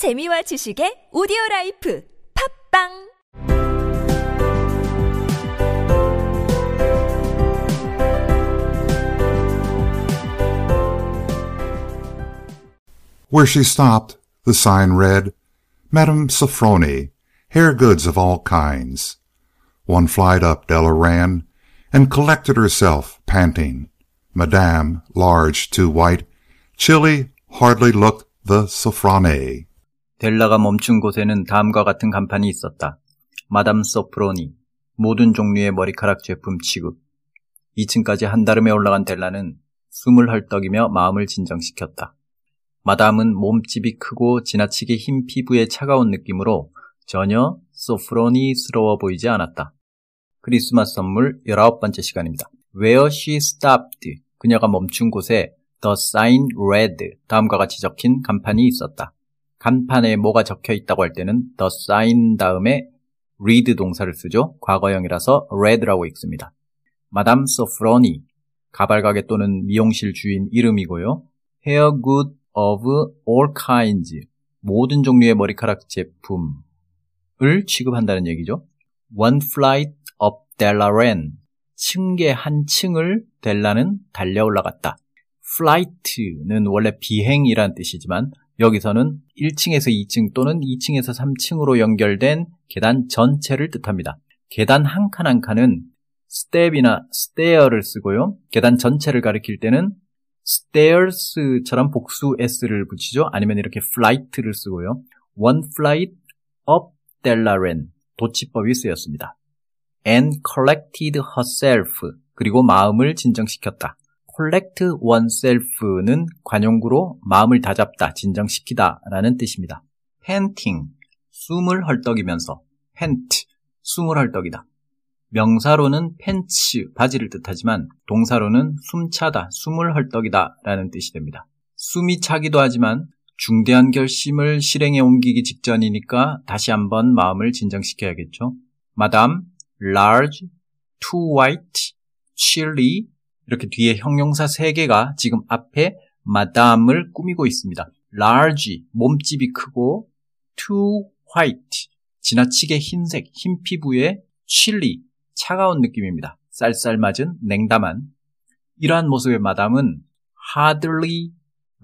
재미와 지식의 오디오 라이프 팝빵 Where she stopped, the sign read, Madame Sofroni, hair goods of all kinds. One flight up Della ran and collected herself, panting. Madame, large, too white, chilly, hardly looked the Sofrone. 델라가 멈춘 곳에는 다음과 같은 간판이 있었다. 마담 소프로니, 모든 종류의 머리카락 제품 취급. 2층까지 한달음에 올라간 델라는 숨을 헐떡이며 마음을 진정시켰다. 마담은 몸집이 크고 지나치게 흰 피부의 차가운 느낌으로 전혀 소프로니스러워 보이지 않았다. 크리스마스 선물 19번째 시간입니다. Where she stopped, 그녀가 멈춘 곳에 The sign read, 다음과 같이 적힌 간판이 있었다. 간판에 뭐가 적혀 있다고 할 때는 the sign 다음에 read 동사를 쓰죠. 과거형이라서 read라고 읽습니다. 마담 소프로니, 가발가게 또는 미용실 주인 이름이고요. hair good of all kinds, 모든 종류의 머리카락 제품을 취급한다는 얘기죠. one flight up Dellaran, 층계 한 층을 델라는 달려 올라갔다. flight는 원래 비행이란 뜻이지만 여기서는 1층에서 2층 또는 2층에서 3층으로 연결된 계단 전체를 뜻합니다. 계단 한 칸 한 칸은 step이나 stair를 쓰고요. 계단 전체를 가리킬 때는 stairs처럼 복수 s를 붙이죠. 아니면 이렇게 flight를 쓰고요. one flight up Dellaran 도치법이 쓰였습니다. and collected herself 그리고 마음을 진정시켰다. Collect oneself는 관용구로 마음을 다잡다, 진정시키다 라는 뜻입니다. panting, 숨을 헐떡이면서 pant, 숨을 헐떡이다. 명사로는 팬츠, 바지를 뜻하지만 동사로는 숨차다, 숨을 헐떡이다 라는 뜻이 됩니다. 숨이 차기도 하지만 중대한 결심을 실행에 옮기기 직전이니까 다시 한번 마음을 진정시켜야겠죠. 마담, large, too white, chilly, 이렇게 뒤에 형용사 3개가 지금 앞에 마담을 꾸미고 있습니다. large, 몸집이 크고 too white, 지나치게 흰색, 흰 피부에 chilly, 차가운 느낌입니다. 쌀쌀맞은, 냉담한. 이러한 모습의 마담은 hardly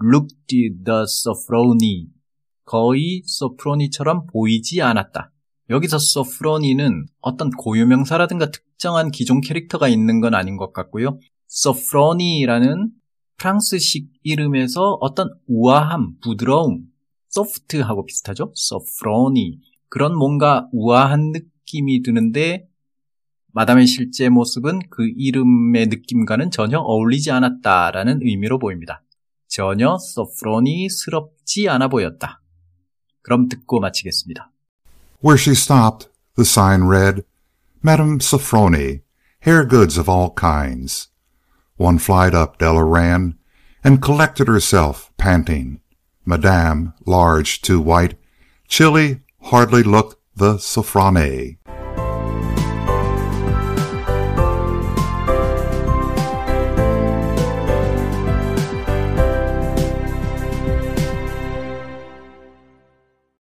looked the sophronie, 거의 소프로니처럼 보이지 않았다. 여기서 소프로니는 어떤 고유명사라든가 특정한 기존 캐릭터가 있는 건 아닌 것 같고요. 소프로니라는 프랑스식 이름에서 어떤 우아함, 부드러움, 소프트하고 비슷하죠? 소프로니. 그런 뭔가 우아한 느낌이 드는데 마담의 실제 모습은 그 이름의 느낌과는 전혀 어울리지 않았다라는 의미로 보입니다. 전혀 소프로니스럽지 않아 보였다. 그럼 듣고 마치겠습니다. Where she stopped, the sign read, Madame Sofroni, hair goods of all kinds. One flight up Della ran and collected herself, panting. Madame, large, too white, chilly, hardly looked the Sofrone.